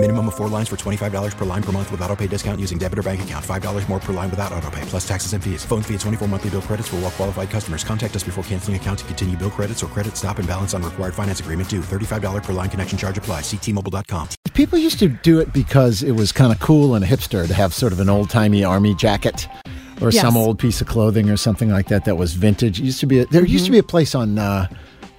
Minimum of four lines for $25 per line per month with auto pay discount using debit or bank account. $5 more per line without auto pay, plus taxes and fees. Phone fee at 24 monthly bill credits for all well qualified customers. Contact us before canceling account to continue bill credits or credit stop and balance on required finance agreement due. $35 per line connection charge apply. Ctmobile.com. People used to do it because it was kind of cool and a hipster to have sort of an old timey army jacket or Yes. some old piece of clothing or something like that that was vintage. It used to be a, there used to be a place on uh,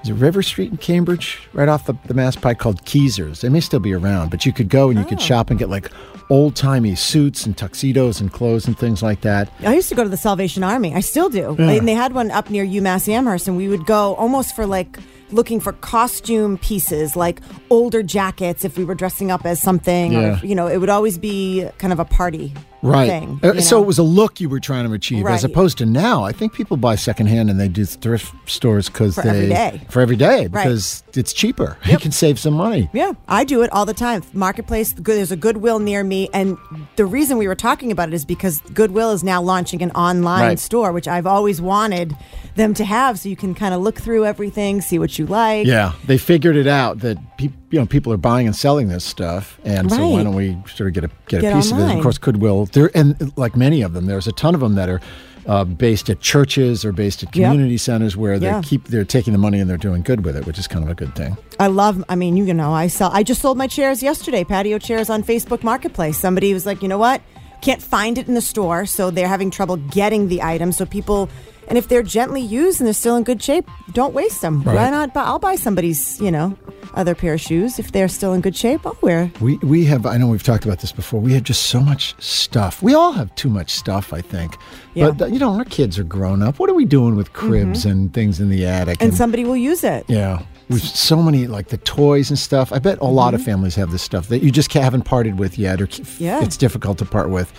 is it River Street in Cambridge, right off the, the Mass Pike called Keezers. They may still be around, but you could go and you could oh. shop and get like old timey suits and tuxedos and clothes and things like that. I used to go to the Salvation Army. I still do. And they had one up near UMass Amherst, and we would go almost for like looking for costume pieces, like older jackets if we were dressing up as something. Yeah. Or, you know, it would always be kind of a party Right. thing. Uh, so know? it was a look you were trying to achieve, as opposed to now. I think people buy secondhand and they do thrift stores because they every day. for every day Right. because it's cheaper. You can save some money. Yeah, I do it all the time. Marketplace, there's a Goodwill near me. And the reason we were talking about it is because Goodwill is now launching an online Right. store, which I've always wanted them to have. So you can kind of look through everything, see what you like. Yeah, they figured it out that peop you know people are buying and selling this stuff, and so why don't we sort of get a get, Get a piece of it? And of course, Goodwill there, and like many of them, there's a ton of them that are. Uh, based at churches or based at Yep. community centers where they Yeah. keep they're taking the money and they're doing good with it, which is kind of a good thing. I love. I mean, you know, I sell. I just sold my chairs yesterday, patio chairs on Facebook Marketplace. Somebody was like, you know what? Can't find it in the store, so they're having trouble getting the item. So people, and if they're gently used and they're still in good shape, don't waste them. Why not? I'll buy somebody's, you know, other pair of shoes if they're still in good shape. I'll wear. We we have I know we've talked about this before. We have just so much stuff. We all have too much stuff, I think. Yeah. But uh, you know, our kids are grown up. What are we doing with cribs and things in the attic? Mm-hmm. And somebody will use it. yeah, we've so many like the toys and stuff. I bet a lot of families have this stuff that you just haven't parted with yet, or Mm-hmm. Yeah. it's difficult to part with.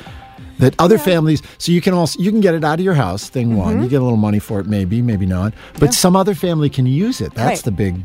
That other families, so you can also you can get it out of your house. Thing one, Mm-hmm. you get a little money for it, maybe, maybe not. But some other family can use it. That's Right. the big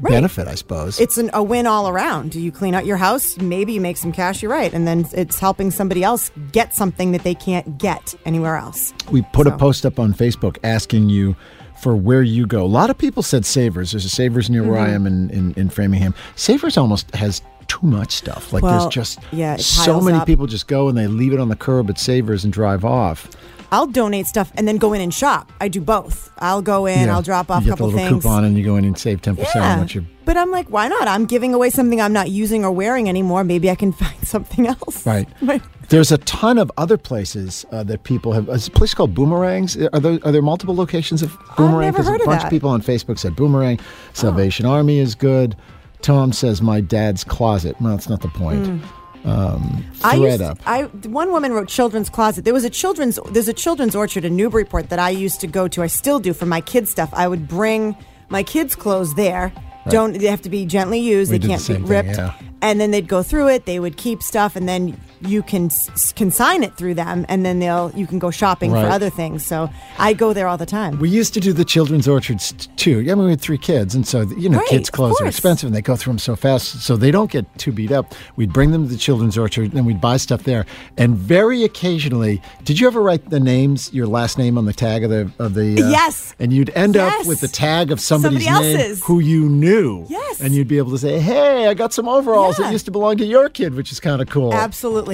benefit, I suppose. It's an, a win all around. Do you clean out your house, maybe you make some cash. You're right, and then it's helping somebody else get something that they can't get anywhere else. We put a post up on Facebook asking you for where you go. A lot of people said Savers. There's a Savers near where I Mm-hmm. am in, in, in Framingham. Savers almost has too much stuff. Like Well, there's just yeah, so many up. people just go and they leave it on the curb at Savers and drive off. I'll donate stuff and then go in and shop. I do both. I'll go in, Yeah. I'll drop off you a get the couple little things. coupon and you go in and save 10% on what you But I'm like, why not? I'm giving away something I'm not using or wearing anymore. Maybe I can find something else. Right. There's a ton of other places uh, that people have. There's a place called Boomerangs. Are there, are there multiple locations of Boomerang? Because a of bunch that. of people on Facebook said Boomerang. Salvation Army is good. Tom says my dad's closet. Well, that's not the point. Um, I used, up. I one woman wrote children's closet. There was a children's there's a children's orchard in Newburyport that I used to go to. I still do for my kids stuff. I would bring my kids' clothes there. Don't they have to be gently used? We they can't same be thing, ripped. yeah. And then they'd go through it. They would keep stuff, and then you can s- consign it through them, and then they'll you can go shopping Right. for other things. So I go there all the time. We used to do the children's orchards too. Yeah, I mean, we had three kids, and so you know, Right, kids' clothes are expensive, and they go through them so fast, so they don't get too beat up. We'd bring them to the children's orchard, and then we'd buy stuff there. And very occasionally, did you ever write the names, your last name on the tag of the of the? uh, Yes. And you'd end up with the tag of somebody's Somebody name else's. who you knew. Yes. And you'd be able to say, "Hey, I got some overalls Yeah. that used to belong to your kid," which is kind of cool. Absolutely,